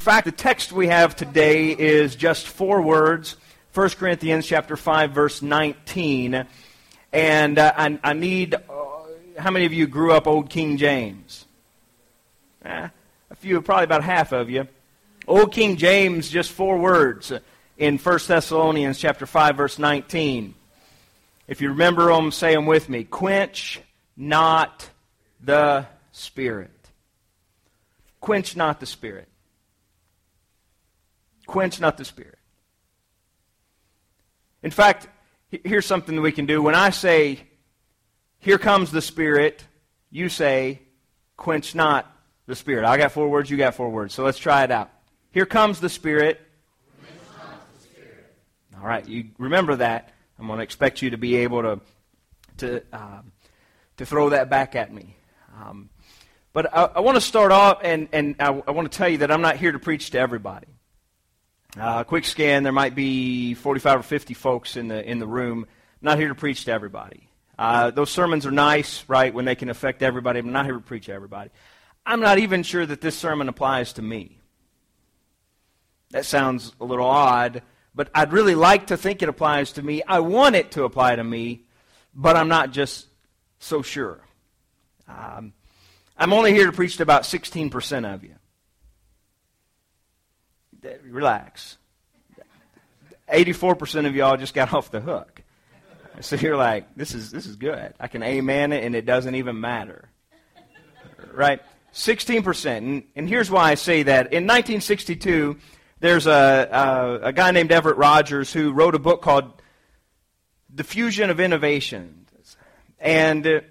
In fact, the text we have today is just four words 1 Corinthians chapter 5, verse 19. And uh, I, I, need, uh, how many of you grew up Old King James? Eh, a few, probably about half of you. Old King James, just four words in 1 Thessalonians chapter 5, verse 19. If you remember them, say them with me. Quench not the Spirit. Quench not the Spirit. Quench not the Spirit. In fact, here's something that we can do. When I say, Here comes the Spirit, you say, Quench not the Spirit. I got four words, you got four words. So let's try it out. Here comes the Spirit. All right, you remember that. I'm going to expect you to be able to, to, um, to throw that back at me. Um, but I, I, want to start off, and, and I, I, want to tell you that I'm not here to preach to everybody. Uh, quick scan, there might be 45 or 50 folks in the, in the room. I'm not here to preach to everybody. Uh, those sermons are nice, right, when they can affect everybody. I'm not here to preach to everybody. I'm not even sure that this sermon applies to me. That sounds a little odd, but I'd really like to think it applies to me. I want it to apply to me, but I'm not just so sure. Um, I'm only here to preach to about 16% of you relax. 84% of y'all just got off the hook. So you're like, this is, this is good. I can amen it and it doesn't even matter. Right? 16%. And, and here's why I say that. In 1962, there's a, a, a guy named Everett Rogers who wrote a book called Diffusion of Innovation. And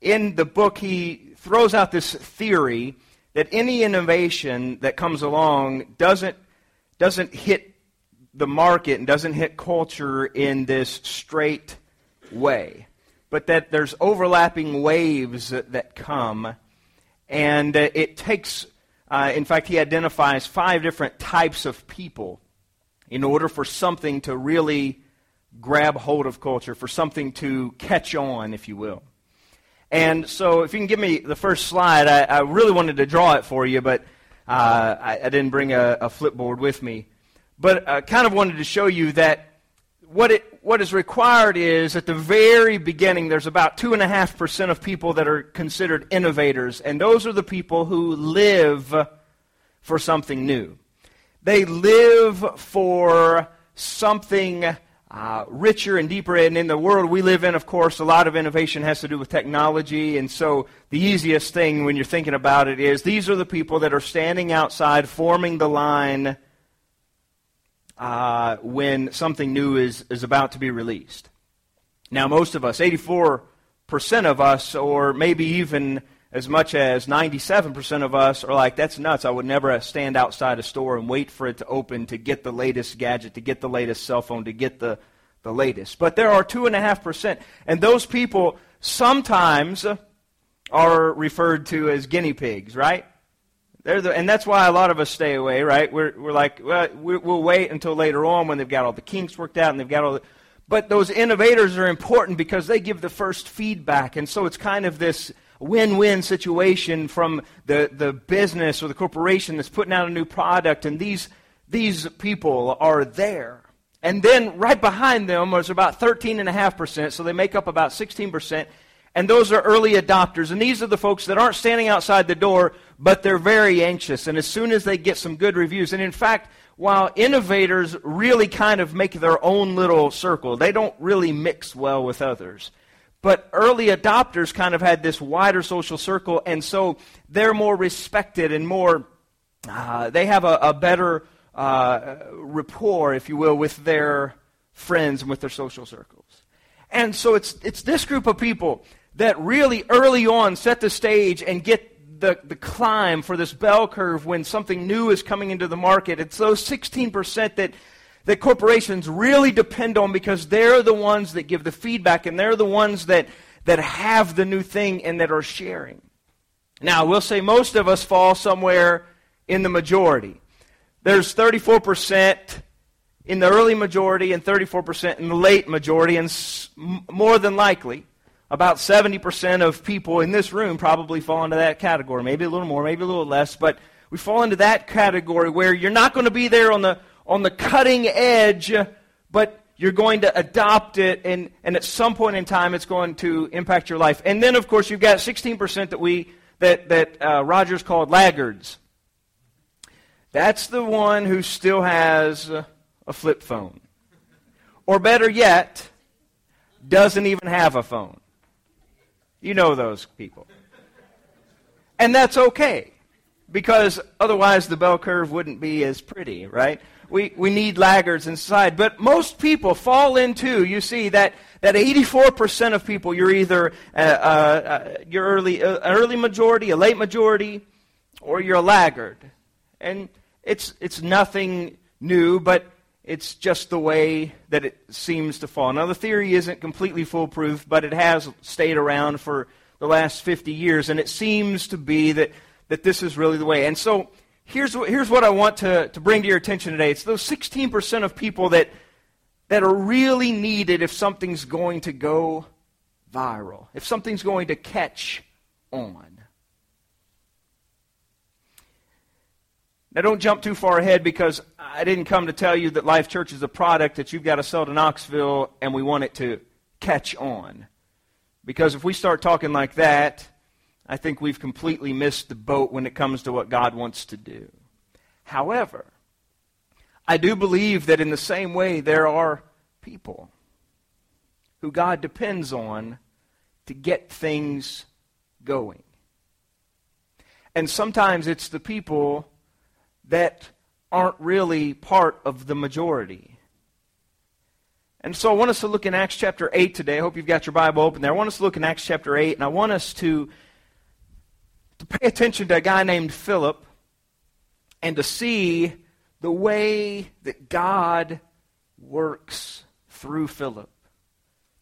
in the book, he throws out this theory that any innovation that comes along doesn't, doesn't hit the market and doesn't hit culture in this straight way, but that there's overlapping waves that, that come, and uh, it takes, uh, in fact, he identifies five different types of people in order for something to really grab hold of culture, for something to catch on, if you will. And so, if you can give me the first slide, I, I really wanted to draw it for you, but uh, I, I, didn't bring a, a, flipboard with me. But I kind of wanted to show you that what, it, what is required is at the very beginning, there's about 2.5% of people that are considered innovators, and those are the people who live for something new. They live for something uh, richer and deeper. And in the world we live in, of course, a lot of innovation has to do with technology. And so the easiest thing when you're thinking about it is these are the people that are standing outside forming the line uh, when something new is, is about to be released. Now, most of us, 84% of us, or maybe even as much as 97% of us are like, that's nuts. I would never stand outside a store and wait for it to open to get the latest gadget, to get the latest cell phone, to get the, the latest. But there are 2.5%. And those people sometimes are referred to as guinea pigs, right? They're the, and that's why a lot of us stay away, right? We're, we're like, well, we'll wait until later on when they've got all the kinks worked out and they've got all the. But those innovators are important because they give the first feedback. And so it's kind of this win-win situation from the, the business or the corporation that's putting out a new product, and these, these people are there. And then right behind them is about 13.5%, so they make up about 16%. And those are early adopters. And these are the folks that aren't standing outside the door, but they're very anxious. And as soon as they get some good reviews, and in fact, while innovators really kind of make their own little circle, they don't really mix well with others. But early adopters kind of had this wider social circle, and so they're more respected and more, uh, they have a, a better uh, rapport, if you will, with their friends and with their social circles. And so it's, it's this group of people that really early on set the stage and get the, the climb for this bell curve when something new is coming into the market. It's those 16% that that corporations really depend on because they're the ones that give the feedback and they're the ones that, that have the new thing and that are sharing. Now, we'll say most of us fall somewhere in the majority. There's 34% in the early majority and 34% in the late majority, and more than likely, about 70% of people in this room probably fall into that category. Maybe a little more, maybe a little less, but we fall into that category where you're not going to be there on the, on the cutting edge, but you're going to adopt it, and, and at some point in time, it's going to impact your life. And then, of course, you've got 16% that, we, that, that uh, Rogers called laggards. That's the one who still has a flip phone. Or better yet, doesn't even have a phone. You know those people. And that's okay because otherwise the bell curve wouldn't be as pretty, right? We, we need laggards inside. But most people fall into, you see, that, that 84% of people, you're either uh, uh, uh, you're early, uh, early majority, a late majority, or you're a laggard. And it's, it's nothing new, but it's just the way that it seems to fall. Now, the theory isn't completely foolproof, but it has stayed around for the last 50 years, and it seems to be that that this is really the way. And so here's, here's what I want to, to bring to your attention today. It's those 16% of people that, that are really needed if something's going to go viral, if something's going to catch on. Now, don't jump too far ahead because I didn't come to tell you that Life Church is a product that you've got to sell to Knoxville and we want it to catch on. Because if we start talking like that, I think we've completely missed the boat when it comes to what God wants to do. However, I do believe that in the same way there are people who God depends on to get things going. And sometimes it's the people that aren't really part of the majority. And so I want us to look in Acts chapter 8 today. I hope you've got your Bible open there. I want us to look in Acts chapter 8, and I want us to to pay attention to a guy named Philip and to see the way that God works through Philip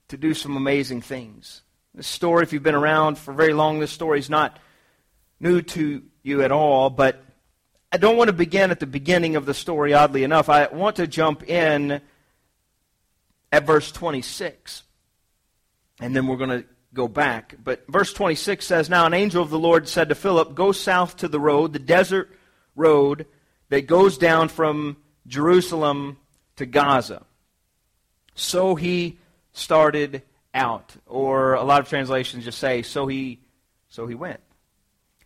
to do some amazing things. This story, if you've been around for very long, this story is not new to you at all, but I don't want to begin at the beginning of the story, oddly enough. I want to jump in at verse 26. And then we're going to go back. But verse 26 says, Now an angel of the Lord said to Philip, Go south to the road, the desert road that goes down from Jerusalem to Gaza. So he started out. Or a lot of translations just say, So he, so he went.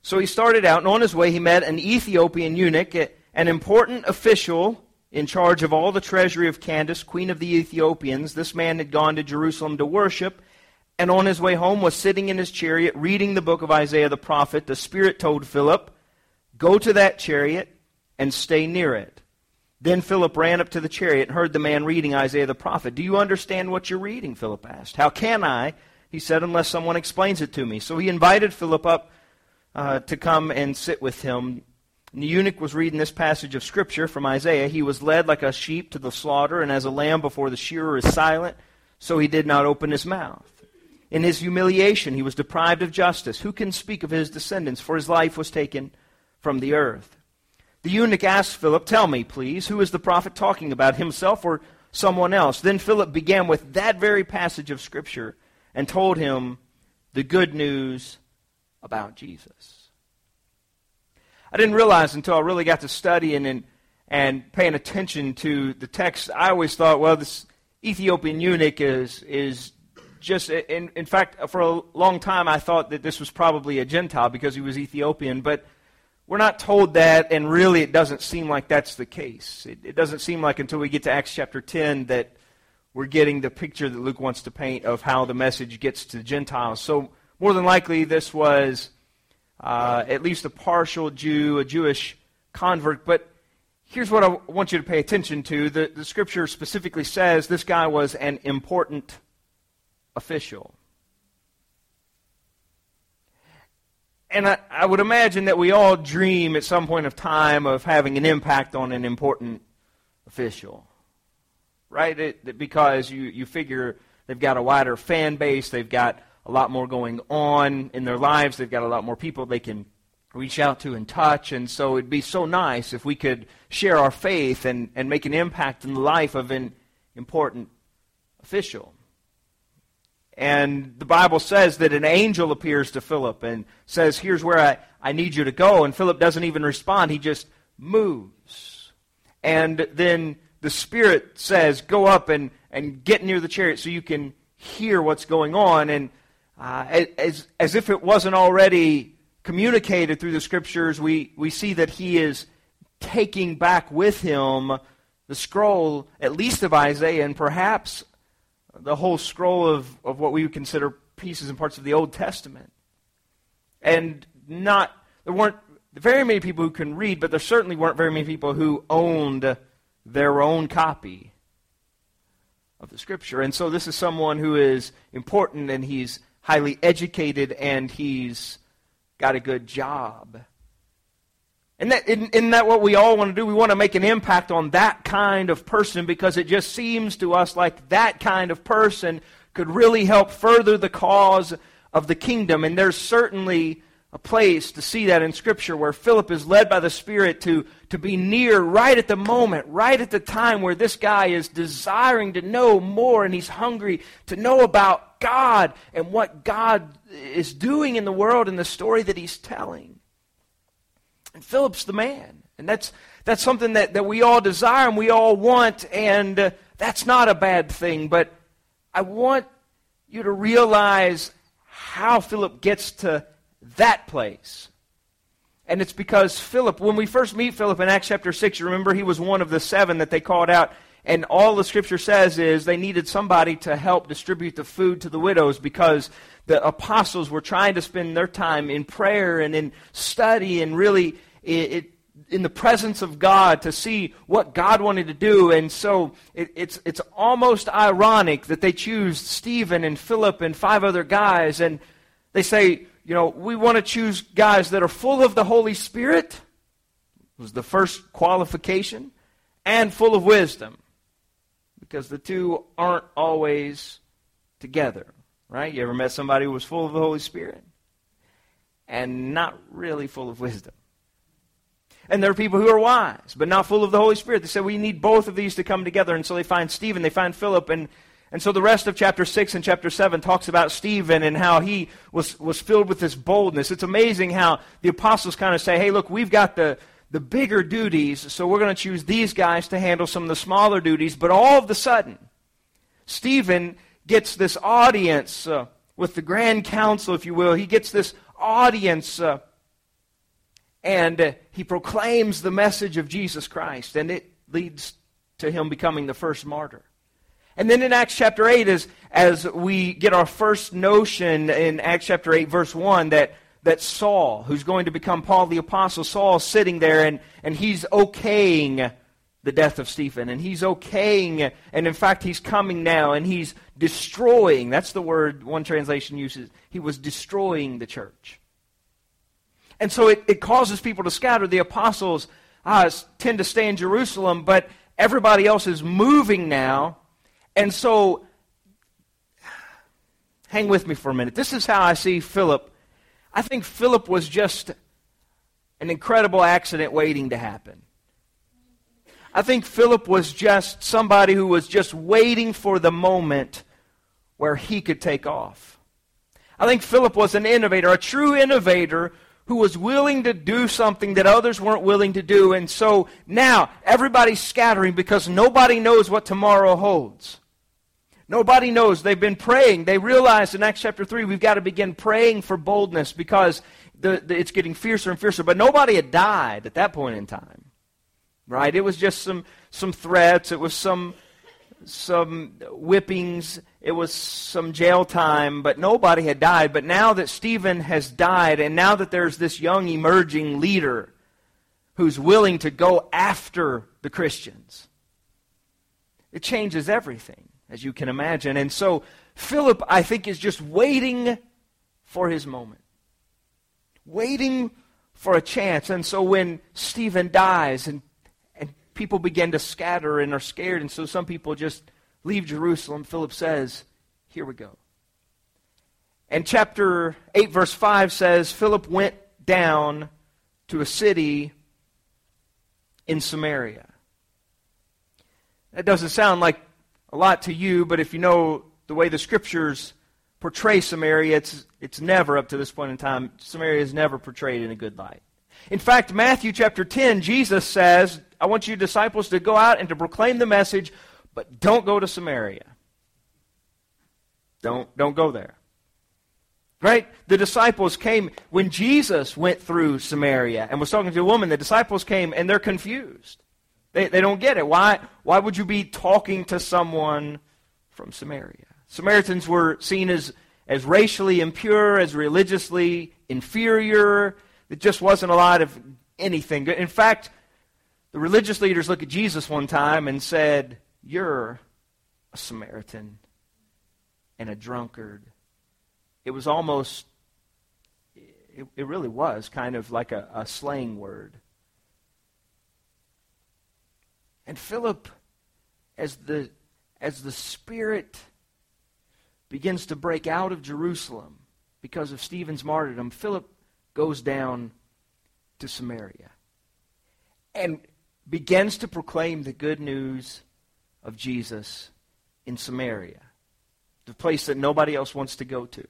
So he started out, and on his way he met an Ethiopian eunuch, an important official in charge of all the treasury of Candace, queen of the Ethiopians. This man had gone to Jerusalem to worship and on his way home was sitting in his chariot reading the book of Isaiah the prophet, the Spirit told Philip, Go to that chariot and stay near it. Then Philip ran up to the chariot and heard the man reading Isaiah the prophet. Do you understand what you're reading? Philip asked. How can I? He said, unless someone explains it to me. So he invited Philip up uh, to come and sit with him. The eunuch was reading this passage of Scripture from Isaiah. He was led like a sheep to the slaughter, and as a lamb before the shearer is silent, so he did not open his mouth. In his humiliation, he was deprived of justice. Who can speak of his descendants? For his life was taken from the earth. The eunuch asked Philip, Tell me, please, who is the prophet talking about, himself or someone else? Then Philip began with that very passage of Scripture and told him the good news about Jesus. I didn't realize until I really got to studying and, and paying attention to the text, I always thought, well, this Ethiopian eunuch is, is just, in, in fact, for a long time I thought that this was probably a Gentile because he was Ethiopian, but we're not told that, and really it doesn't seem like that's the case. It, it doesn't seem like until we get to Acts chapter 10 that we're getting the picture that Luke wants to paint of how the message gets to the Gentiles. So, more than likely, this was uh, at least a partial Jew, a Jewish convert. But here's what I want you to pay attention to. The, the scripture specifically says this guy was an important official. And I, I, would imagine that we all dream at some point of time of having an impact on an important official. Right? It, because you, you figure they've got a wider fan base, they've got a lot more going on in their lives, they've got a lot more people they can reach out to and touch. And so it'd be so nice if we could share our faith and, and make an impact in the life of an important official. And the Bible says that an angel appears to Philip and says, Here's where I, I need you to go. And Philip doesn't even respond, he just moves. And then the Spirit says, Go up and, and get near the chariot so you can hear what's going on. And uh, as, as if it wasn't already communicated through the Scriptures, we, we see that he is taking back with him the scroll, at least of Isaiah, and perhaps the whole scroll of, of what we would consider pieces and parts of the Old Testament. And not, there weren't very many people who can read, but there certainly weren't very many people who owned their own copy of the Scripture. And so this is someone who is important and he's highly educated and he's got a good job. And that, isn't, isn't that what we all want to do? We want to make an impact on that kind of person because it just seems to us like that kind of person could really help further the cause of the kingdom. And there's certainly a place to see that in Scripture where Philip is led by the Spirit to, to be near right at the moment, right at the time where this guy is desiring to know more and he's hungry to know about God and what God is doing in the world and the story that he's telling. And Philip's the man. And that's, that's something that, that we all desire and we all want, and uh, that's not a bad thing. But I want you to realize how Philip gets to that place. And it's because Philip, when we first meet Philip in Acts chapter 6, you remember he was one of the seven that they called out. And all the scripture says is they needed somebody to help distribute the food to the widows because the apostles were trying to spend their time in prayer and in study and really it, it, in the presence of God to see what God wanted to do. And so it, it's, it's almost ironic that they choose Stephen and Philip and five other guys and they say, you know, we want to choose guys that are full of the Holy Spirit, was the first qualification, and full of wisdom. Because the two aren't always together. Right? You ever met somebody who was full of the Holy Spirit and not really full of wisdom? And there are people who are wise, but not full of the Holy Spirit. They say we need both of these to come together. And so they find Stephen, they find Philip, and, and so the rest of chapter 6 and chapter 7 talks about Stephen and how he was, was filled with this boldness. It's amazing how the apostles kind of say, hey, look, we've got the, the bigger duties, so we're going to choose these guys to handle some of the smaller duties. But all of a sudden, Stephen gets this audience uh, with the Grand Council, if you will. He gets this audience uh, and uh, he proclaims the message of Jesus Christ, and it leads to him becoming the first martyr. And then in Acts chapter 8, as, as we get our first notion in Acts chapter 8, verse 1, that, that Saul, who's going to become Paul the Apostle, Saul is sitting there and, and he's okaying the death of Stephen. And he's okaying, and in fact, he's coming now and he's destroying. That's the word one translation uses. He was destroying the church. And so it, it causes people to scatter. The apostles uh, tend to stay in Jerusalem, but everybody else is moving now. And so, hang with me for a minute. This is how I see Philip. I think Philip was just an incredible accident waiting to happen. I think Philip was just somebody who was just waiting for the moment where he could take off. I think Philip was an innovator, a true innovator who was willing to do something that others weren't willing to do. And so now everybody's scattering because nobody knows what tomorrow holds. Nobody knows. They've been praying. They realize in Acts chapter 3 we've got to begin praying for boldness because the, the, it's getting fiercer and fiercer. But nobody had died at that point in time. Right? It was just some, some threats. It was some, some whippings. It was some jail time. But nobody had died. But now that Stephen has died, and now that there's this young emerging leader who's willing to go after the Christians, it changes everything as you can imagine. And so Philip, I think, is just waiting for his moment, waiting for a chance. And so when Stephen dies and, people begin to scatter and are scared, and so some people just leave Jerusalem, Philip says, Here we go. And chapter 8, verse 5 says, Philip went down to a city in Samaria. That doesn't sound like a lot to you, but if you know the way the scriptures portray Samaria, it's, it's never, up to this point in time, Samaria is never portrayed in a good light. In fact, Matthew chapter 10, Jesus says, I want you disciples to go out and to proclaim the message, but don't go to Samaria. Don't, don't go there. Right? The disciples came when Jesus went through Samaria and was talking to a woman. The disciples came and they're confused. They, they don't get it. Why, why would you be talking to someone from Samaria? Samaritans were seen as, as racially impure, as religiously inferior. It just wasn't a lot of anything. In fact, the religious leaders looked at Jesus one time and said, You're a Samaritan and a drunkard. It was almost, it, it really was kind of like a, a slang word. And Philip, as the, as the Spirit begins to break out of Jerusalem because of Stephen's martyrdom, Philip goes down to Samaria and begins to proclaim the good news of Jesus in Samaria, the place that nobody else wants to go to.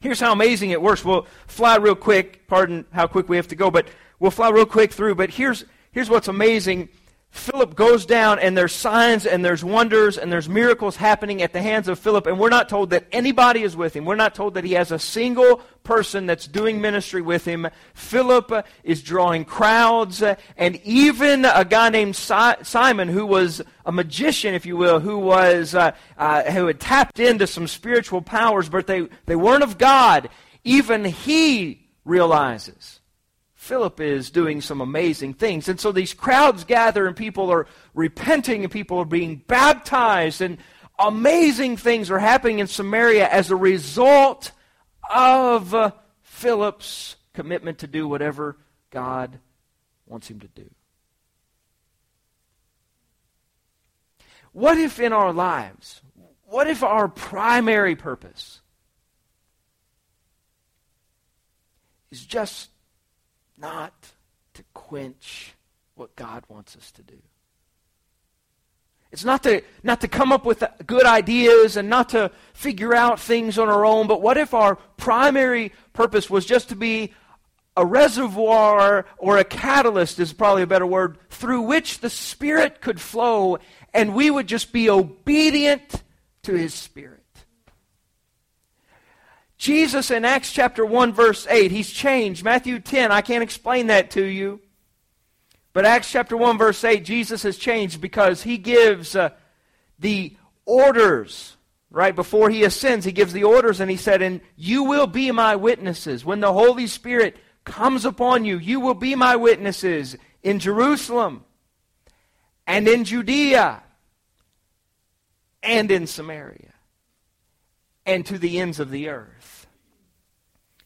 Here's how amazing it works. We'll fly real quick. Pardon how quick we have to go, but we'll fly real quick through. But here's, here's what's amazing Philip goes down, and there's signs and there's wonders and there's miracles happening at the hands of Philip, and we're not told that anybody is with him. We're not told that he has a single person that's doing ministry with him. Philip is drawing crowds, and even a guy named Simon, who was a magician, if you will, who was uh, uh, who had tapped into some spiritual powers, but they, they weren't of God. Even he realizes Philip is doing some amazing things. And so these crowds gather and people are repenting and people are being baptized and amazing things are happening in Samaria as a result of uh, Philip's commitment to do whatever God wants him to do. What if in our lives, what if our primary purpose is just not to quench what God wants us to do. It's not to, not to come up with good ideas and not to figure out things on our own, but what if our primary purpose was just to be a reservoir or a catalyst, is probably a better word, through which the Spirit could flow and we would just be obedient to His Spirit? Jesus in Acts chapter 1, verse 8, he's changed. Matthew 10, I can't explain that to you. But Acts chapter 1, verse 8, Jesus has changed because he gives uh, the orders, right? Before he ascends, he gives the orders and he said, And you will be my witnesses. When the Holy Spirit comes upon you, you will be my witnesses in Jerusalem and in Judea and in Samaria and to the ends of the earth.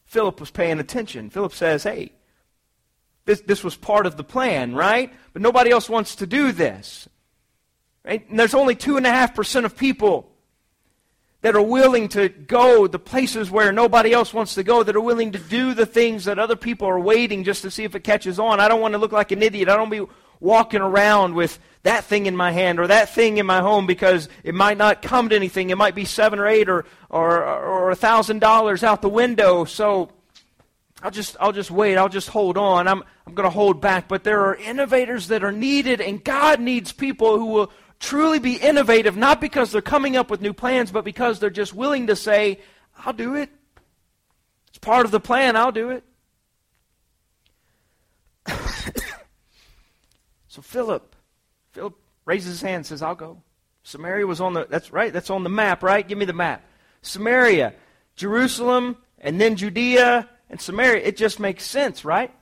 Philip was paying attention. Philip says, hey, this, this was part of the plan, right? But nobody else wants to do this. Right? And there's only 2.5% of people that are willing to go the places where nobody else wants to go, that are willing to do the things that other people are waiting just to see if it catches on. I don't want to look like an idiot. I don't be walking around with that thing in my hand or that thing in my home because it might not come to anything. It might be seven or eight or or or a thousand dollars out the window. So I'll just I'll just wait. I'll just hold on. I'm I'm going to hold back. But there are innovators that are needed, and God needs people who will truly be innovative, not because they're coming up with new plans, but because they're just willing to say, "I'll do it." It's part of the plan. I'll do it. So Philip, Philip raises his hand and says, I'll go. Samaria was on the, that's right, that's on the map, right? Give me the map. Samaria, Jerusalem, and then Judea and Samaria. It just makes sense, right?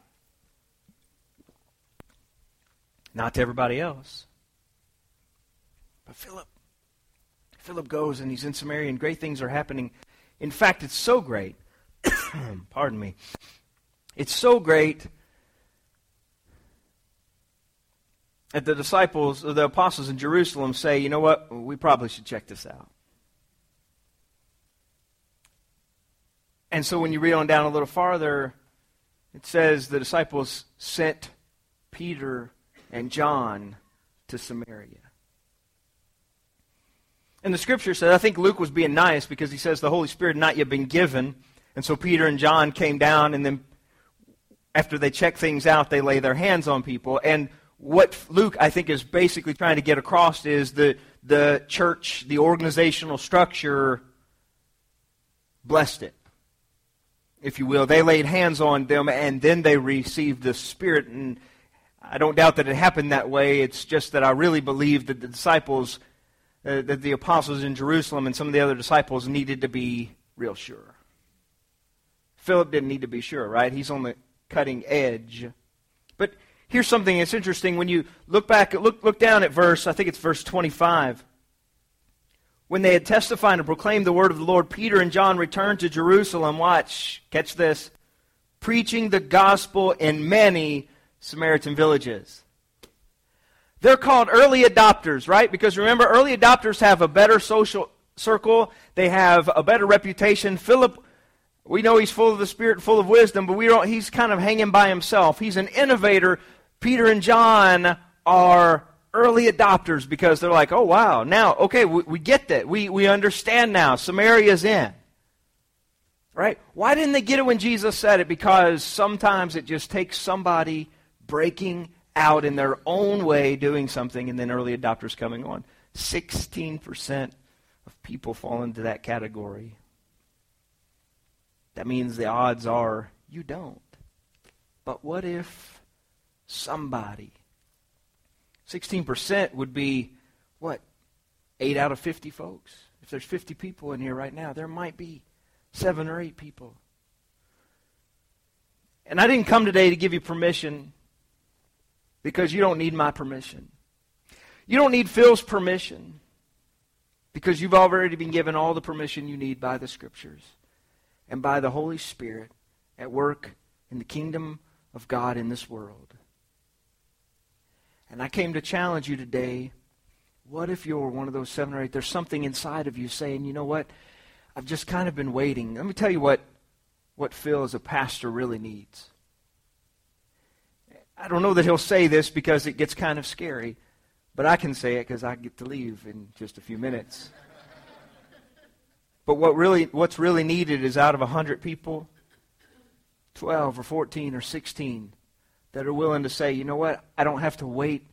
Not to everybody else. But Philip, Philip goes and he's in Samaria and great things are happening. In fact, it's so great. pardon me. It's so great the disciples, the apostles in Jerusalem say, you know what, we probably should check this out. And so when you read on down a little farther, it says the disciples sent Peter and John to Samaria. And the scripture says, I think Luke was being nice because he says the Holy Spirit had not yet been given. And so Peter and John came down, and then after they check things out, they lay their hands on people. And what Luke, I think, is basically trying to get across is the, the church, the organizational structure, blessed it, if you will. They laid hands on them, and then they received the Spirit. And I don't doubt that it happened that way. It's just that I really believe that the disciples uh, that the apostles in Jerusalem and some of the other disciples needed to be real sure. Philip didn't need to be sure, right? He's on the cutting edge. But here's something that's interesting when you look back, look, look down at verse, I think it's verse 25. When they had testified and proclaimed the word of the Lord, Peter and John returned to Jerusalem. Watch, catch this. Preaching the gospel in many Samaritan villages. They're called early adopters, right? Because remember, early adopters have a better social circle, they have a better reputation. Philip, we know he's full of the Spirit, full of wisdom, but we don't, he's kind of hanging by himself. He's an innovator. Peter and John are early adopters because they're like, oh, wow, now, okay, we, we get that. We, we understand now. Samaria's in. Right? Why didn't they get it when Jesus said it? Because sometimes it just takes somebody breaking out in their own way doing something and then early adopters coming on. 16% of people fall into that category. That means the odds are you don't. But what if somebody? 16% would be what? 8 out of 50 folks. If there's 50 people in here right now, there might be 7 or 8 people. And I didn't come today to give you permission because you don't need my permission. You don't need Phil's permission because you've already been given all the permission you need by the Scriptures and by the Holy Spirit at work in the kingdom of God in this world. And I came to challenge you today. What if you're one of those seven or eight? There's something inside of you saying, you know what? I've just kind of been waiting. Let me tell you what, what Phil as a pastor really needs. I don't know that he'll say this because it gets kind of scary, but I can say it because I get to leave in just a few minutes. but what really, what's really needed is out of 100 people, 12 or 14 or 16 that are willing to say, you know what, I don't have to wait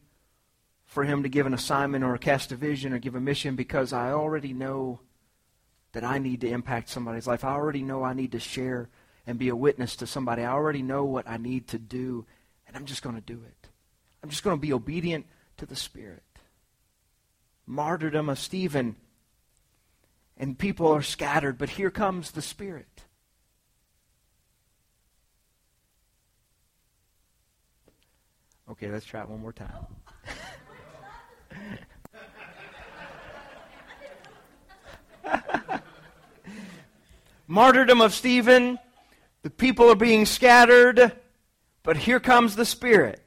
for him to give an assignment or cast a vision or give a mission because I already know that I need to impact somebody's life. I already know I need to share and be a witness to somebody. I already know what I need to do and I'm just going to do it. I'm just going to be obedient to the Spirit. Martyrdom of Stephen. And people are scattered, but here comes the Spirit. Okay, let's try it one more time. Martyrdom of Stephen. The people are being scattered. But here comes the Spirit.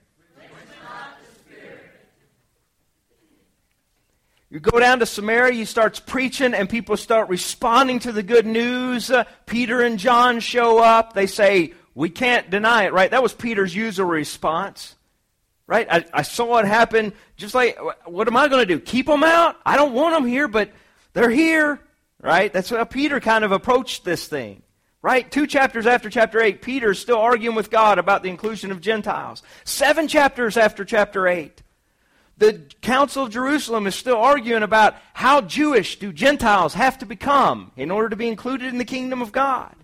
You go down to Samaria, he starts preaching, and people start responding to the good news. Uh, Peter and John show up. They say, We can't deny it, right? That was Peter's usual response, right? I, I saw it happen. Just like, what am I going to do? Keep them out? I don't want them here, but they're here, right? That's how Peter kind of approached this thing. Right? Two chapters after chapter 8, Peter's still arguing with God about the inclusion of Gentiles. Seven chapters after chapter 8, the Council of Jerusalem is still arguing about how Jewish do Gentiles have to become in order to be included in the kingdom of God.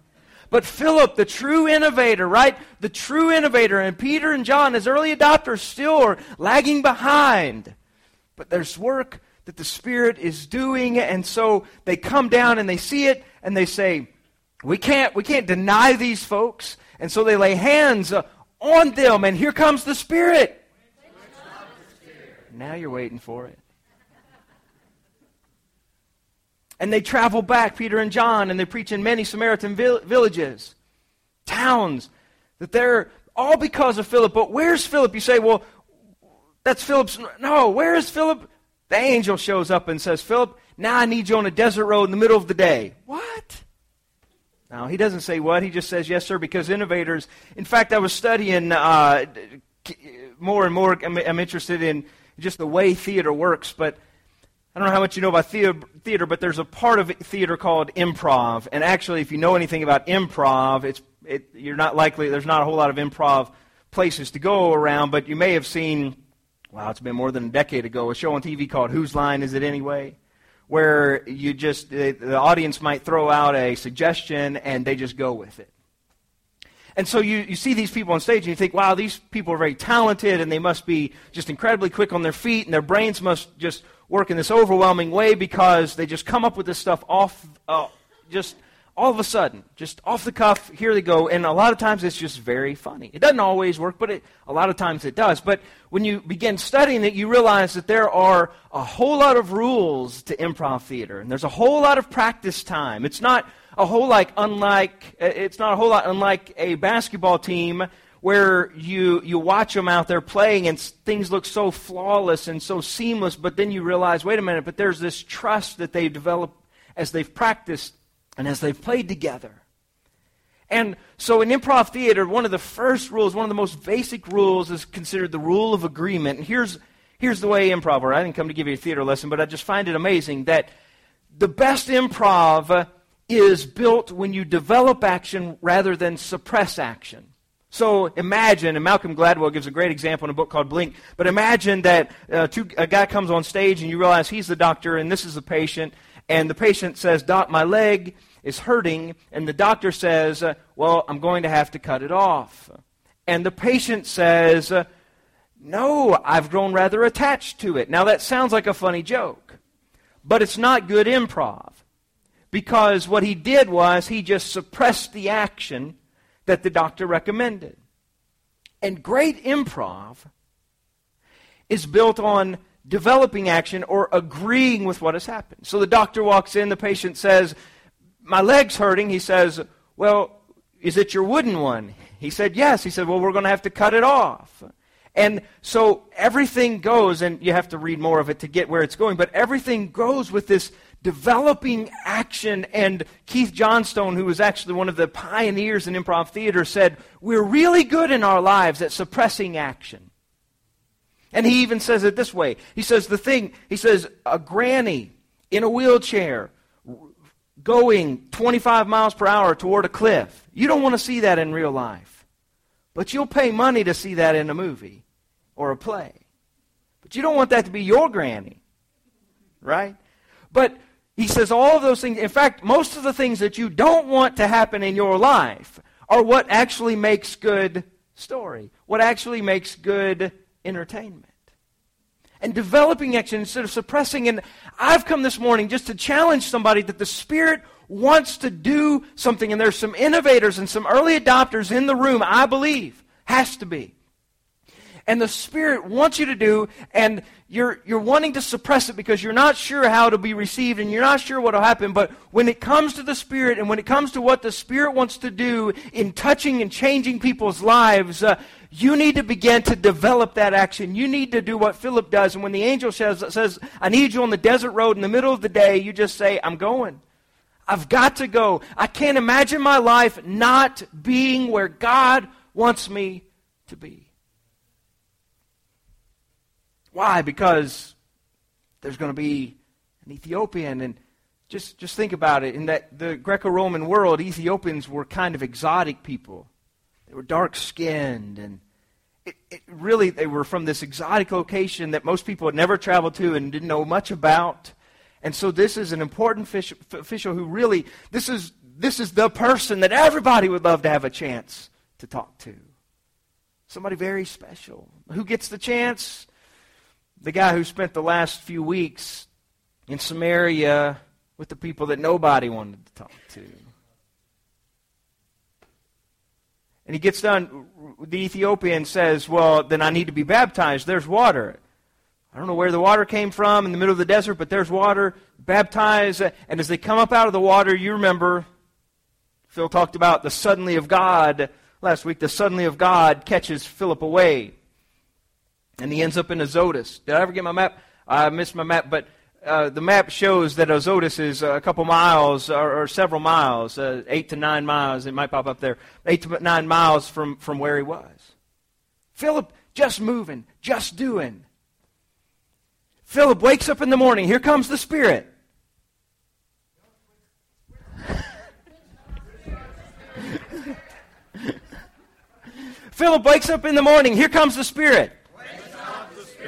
But Philip, the true innovator, right? The true innovator, and Peter and John, as early adopters, still are lagging behind. But there's work that the Spirit is doing, and so they come down and they see it, and they say, we can't, we can't deny these folks. And so they lay hands uh, on them, and here comes the Spirit. Now you're waiting for it. And they travel back, Peter and John, and they preach in many Samaritan vill- villages, towns, that they're all because of Philip. But where's Philip? You say, well, that's Philip's. No, where is Philip? The angel shows up and says, Philip, now I need you on a desert road in the middle of the day. What? Now, he doesn't say what, he just says, yes, sir, because innovators. In fact, I was studying uh, more and more, I'm, I'm interested in just the way theater works, but don't know how much you know about theater, but there's a part of theater called improv. And actually, if you know anything about improv, it's, it, you're not likely, there's not a whole lot of improv places to go around, but you may have seen, wow, it's been more than a decade ago, a show on TV called Whose Line Is It Anyway? Where you just, the, the audience might throw out a suggestion and they just go with it. And so you, you see these people on stage and you think, wow, these people are very talented and they must be just incredibly quick on their feet and their brains must just work in this overwhelming way because they just come up with this stuff off, uh, just all of a sudden, just off the cuff, here they go. And a lot of times it's just very funny. It doesn't always work, but it, a lot of times it does. But when you begin studying it, you realize that there are a whole lot of rules to improv theater, and there's a whole lot of practice time. It's not a whole like unlike uh, it's not a whole lot unlike a basketball team where you you watch them out there playing and things look so flawless and so seamless, but then you realize, wait a minute, but there's this trust that they've developed as they've practiced and as they've played together. And so in improv theater, one of the first rules, one of the most basic rules, is considered the rule of agreement. And here's here's the way improv works. I didn't come to give you a theater lesson, but I just find it amazing that the best improv is built when you develop action rather than suppress action. So imagine, and Malcolm Gladwell gives a great example in a book called Blink, but imagine that uh, two, a guy comes on stage and you realize he's the doctor and this is the patient, and the patient says, Doc, my leg is hurting, and the doctor says, uh, Well, I'm going to have to cut it off. And the patient says, uh, No, I've grown rather attached to it. Now that sounds like a funny joke, but it's not good improv. Because what he did was he just suppressed the action that the doctor recommended. And great improv is built on developing action or agreeing with what has happened. So the doctor walks in, the patient says, My leg's hurting. He says, Well, is it your wooden one? He said, Yes. He said, Well, we're going to have to cut it off. And so everything goes, and you have to read more of it to get where it's going, but everything goes with this developing action. And Keith Johnstone, who was actually one of the pioneers in improv theater, said, We're really good in our lives at suppressing action. And he even says it this way He says, The thing, he says, a granny in a wheelchair going 25 miles per hour toward a cliff. You don't want to see that in real life. But you'll pay money to see that in a movie or a play. But you don't want that to be your granny. Right? But he says all of those things. In fact, most of the things that you don't want to happen in your life are what actually makes good story, what actually makes good entertainment. And developing action instead of suppressing. And I've come this morning just to challenge somebody that the Spirit wants to do something. And there's some innovators and some early adopters in the room, I believe. Has to be and the Spirit wants you to do, and you're, you're wanting to suppress it because you're not sure how to be received and you're not sure what will happen. But when it comes to the Spirit and when it comes to what the Spirit wants to do in touching and changing people's lives, uh, you need to begin to develop that action. You need to do what Philip does. And when the angel says, says, I need you on the desert road in the middle of the day, you just say, I'm going. I've got to go. I can't imagine my life not being where God wants me to be. Why? Because there's going to be an Ethiopian and just, just think about it. In that the Greco-Roman world, Ethiopians were kind of exotic people. They were dark-skinned and it, it really they were from this exotic location that most people had never traveled to and didn't know much about. And so this is an important official who really this is this is the person that everybody would love to have a chance to talk to. Somebody very special. Who gets the chance? The guy who spent the last few weeks in Samaria with the people that nobody wanted to talk to. And he gets done, the Ethiopian says, Well, then I need to be baptized. There's water. I don't know where the water came from in the middle of the desert, but there's water. Baptize. And as they come up out of the water, you remember, Phil talked about the suddenly of God last week. The suddenly of God catches Philip away and he ends up in Azotus. Did I ever get my map? I missed my map, but uh, the map shows that Azotus is a couple miles or, or several miles, uh, eight to nine miles. It might pop up there, eight to nine miles from, from where he was. Philip just moving, just doing. Philip wakes up in the morning. Here comes the Spirit. Philip wakes up in the morning. Here comes the Spirit.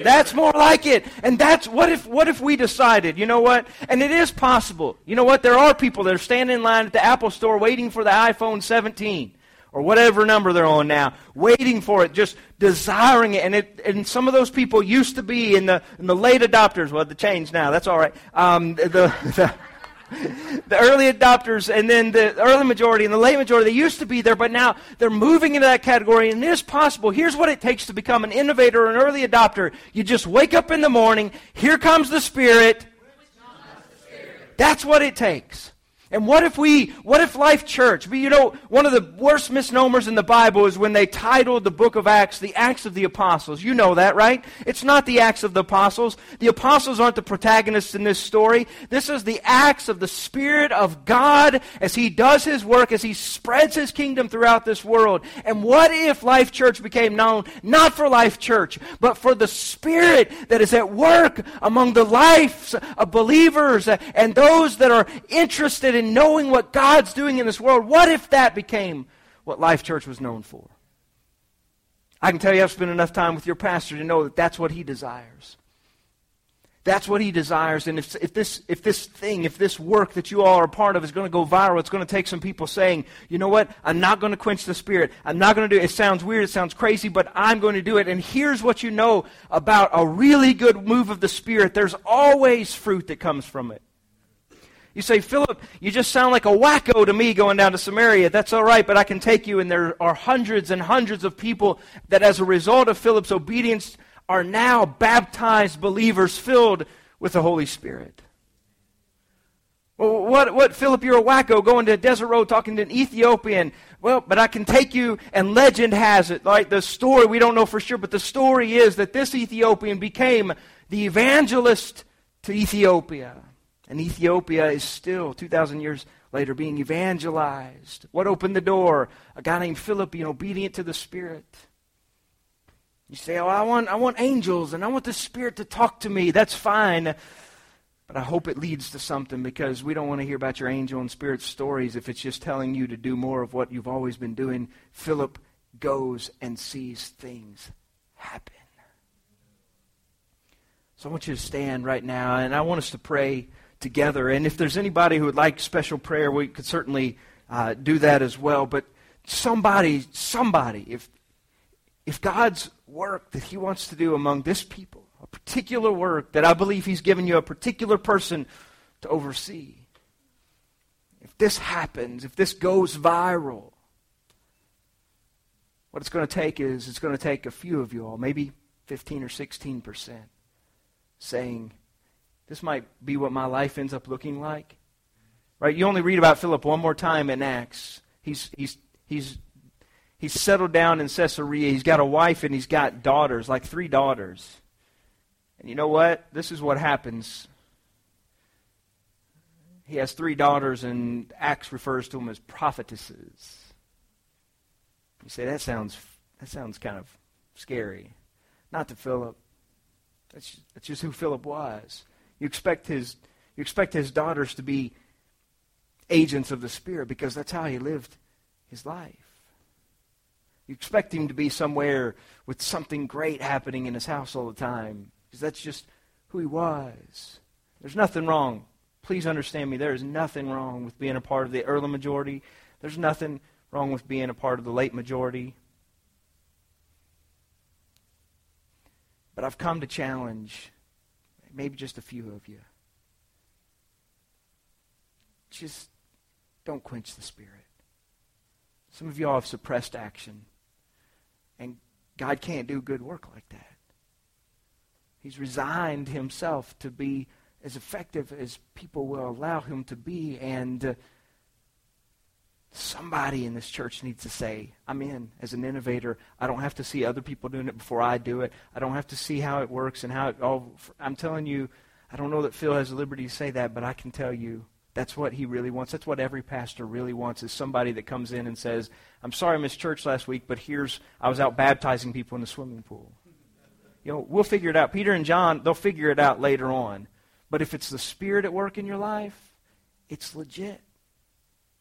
That's more like it. And that's what if what if we decided, you know what? And it is possible. You know what? There are people that are standing in line at the Apple store waiting for the iPhone 17 or whatever number they're on now, waiting for it, just desiring it. And it, and some of those people used to be in the in the late adopters. Well, the change now. That's all right. Um, the, the the early adopters and then the early majority and the late majority, they used to be there, but now they're moving into that category, and it is possible. Here's what it takes to become an innovator or an early adopter. You just wake up in the morning, here comes the Spirit. That's what it takes. And what if we, what if Life Church, you know, one of the worst misnomers in the Bible is when they titled the book of Acts the Acts of the Apostles. You know that, right? It's not the Acts of the Apostles. The Apostles aren't the protagonists in this story. This is the acts of the Spirit of God as He does His work, as He spreads His kingdom throughout this world. And what if Life Church became known not for Life Church, but for the Spirit that is at work among the lives of believers and those that are interested in in knowing what God's doing in this world, what if that became what Life Church was known for? I can tell you, I've spent enough time with your pastor to know that that's what he desires. That's what he desires. And if, if, this, if this thing, if this work that you all are a part of is going to go viral, it's going to take some people saying, you know what? I'm not going to quench the spirit. I'm not going to do it. It sounds weird. It sounds crazy, but I'm going to do it. And here's what you know about a really good move of the spirit. There's always fruit that comes from it. You say, Philip, you just sound like a wacko to me going down to Samaria. That's all right, but I can take you. And there are hundreds and hundreds of people that, as a result of Philip's obedience, are now baptized believers filled with the Holy Spirit. Well, what, what, Philip, you're a wacko going to a desert road talking to an Ethiopian. Well, but I can take you, and legend has it, like the story, we don't know for sure, but the story is that this Ethiopian became the evangelist to Ethiopia. And Ethiopia is still, 2,000 years later, being evangelized. What opened the door? A guy named Philip being obedient to the Spirit. You say, Oh, I want, I want angels and I want the Spirit to talk to me. That's fine. But I hope it leads to something because we don't want to hear about your angel and spirit stories if it's just telling you to do more of what you've always been doing. Philip goes and sees things happen. So I want you to stand right now and I want us to pray together. And if there's anybody who would like special prayer, we could certainly uh, do that as well. But somebody, somebody, if if God's work that He wants to do among this people, a particular work that I believe He's given you a particular person to oversee, if this happens, if this goes viral, what it's going to take is it's going to take a few of you all, maybe 15 or 16 percent, saying, this might be what my life ends up looking like. Right? You only read about Philip one more time in Acts. He's, he's, he's, he's settled down in Caesarea. He's got a wife and he's got daughters, like three daughters. And you know what? This is what happens. He has three daughters, and Acts refers to them as prophetesses. You say that sounds that sounds kind of scary. Not to Philip. That's, that's just who Philip was. You expect his, you expect his daughters to be agents of the Spirit because that's how he lived his life. You expect him to be somewhere with something great happening in his house all the time because that's just who he was. There's nothing wrong. Please understand me. There is nothing wrong with being a part of the early majority. There's nothing wrong with being a part of the late majority. But I've come to challenge maybe just a few of you. Just don't quench the Spirit. Some of y'all have suppressed action, and God can't do good work like that. He's resigned himself to be as effective as people will allow him to be, and uh, Somebody in this church needs to say, I'm in as an innovator. I don't have to see other people doing it before I do it. I don't have to see how it works and how it all. I'm telling you, I don't know that Phil has the liberty to say that, but I can tell you that's what he really wants. That's what every pastor really wants is somebody that comes in and says, I'm sorry I missed church last week, but here's, I was out baptizing people in the swimming pool. You know, we'll figure it out. Peter and John, they'll figure it out later on. But if it's the Spirit at work in your life, it's legit.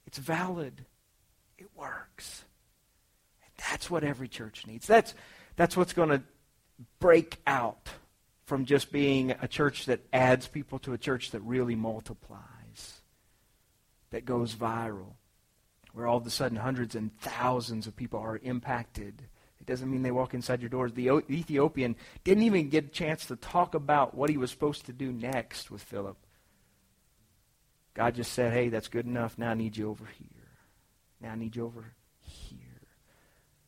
It's valid. It works. And that's what every church needs. That's, that's what's going to break out from just being a church that adds people to a church that really multiplies, that goes viral, where all of a sudden hundreds and thousands of people are impacted. It doesn't mean they walk inside your doors. The Ethiopian didn't even get a chance to talk about what he was supposed to do next with Philip. God just said, hey, that's good enough. Now I need you over here. Now I need you over here.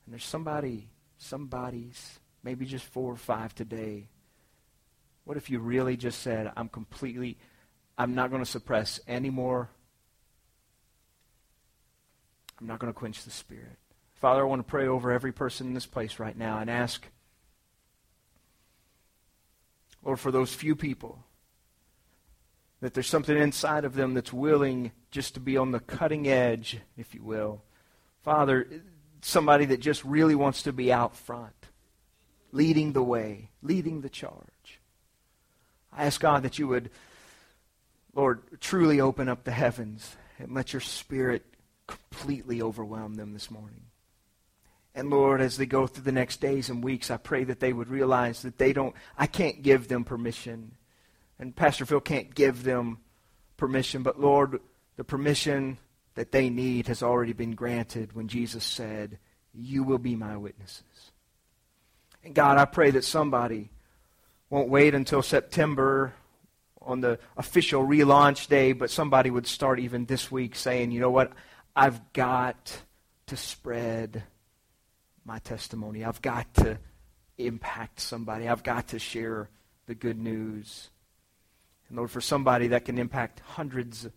And there's somebody, somebody's, maybe just four or five today, what if you really just said, I'm completely, I'm not going to suppress anymore. I'm not going to quench the Spirit. Father, I want to pray over every person in this place right now and ask, Lord, for those few people, that there's something inside of them that's willing just to be on the cutting edge, if you will. Father, somebody that just really wants to be out front, leading the way, leading the charge. I ask God that you would, Lord, truly open up the heavens and let your spirit completely overwhelm them this morning. And Lord, as they go through the next days and weeks, I pray that they would realize that they don't, I can't give them permission. And Pastor Phil can't give them permission. But Lord, the permission that they need has already been granted when Jesus said, You will be my witnesses. And God, I pray that somebody won't wait until September on the official relaunch day, but somebody would start even this week saying, you know what, I've got to spread my testimony. I've got to impact somebody. I've got to share the good news. Lord, for somebody that can impact hundreds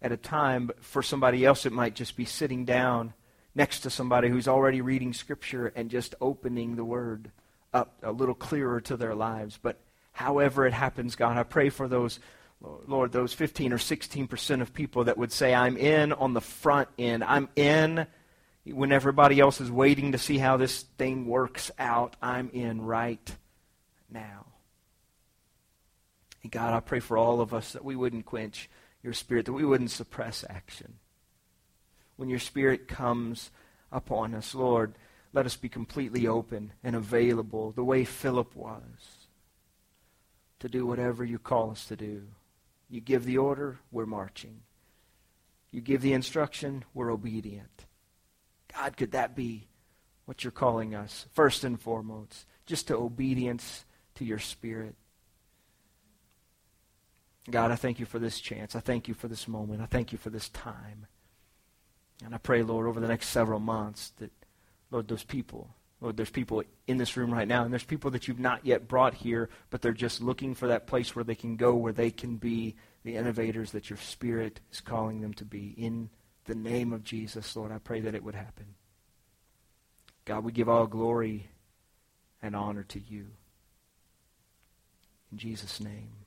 at a time, but for somebody else it might just be sitting down next to somebody who's already reading Scripture and just opening the Word up a little clearer to their lives. But however it happens, God. I pray for those, Lord, those 15 or 16 percent of people that would say, I'm in on the front end. I'm in when everybody else is waiting to see how this thing works out. I'm in right now. And God, I pray for all of us that we wouldn't quench your spirit, that we wouldn't suppress action. When your spirit comes upon us, Lord, let us be completely open and available the way Philip was to do whatever you call us to do. You give the order, we're marching. You give the instruction, we're obedient. God, could that be what you're calling us, first and foremost? Just to obedience to your Spirit. God, I thank you for this chance. I thank you for this moment. I thank you for this time. And I pray, Lord, over the next several months that, Lord, those people Lord, there's people in this room right now, and there's people that you've not yet brought here, but they're just looking for that place where they can go, where they can be the innovators that your Spirit is calling them to be. In the name of Jesus, Lord, I pray that it would happen. God, we give all glory and honor to you. In Jesus' name.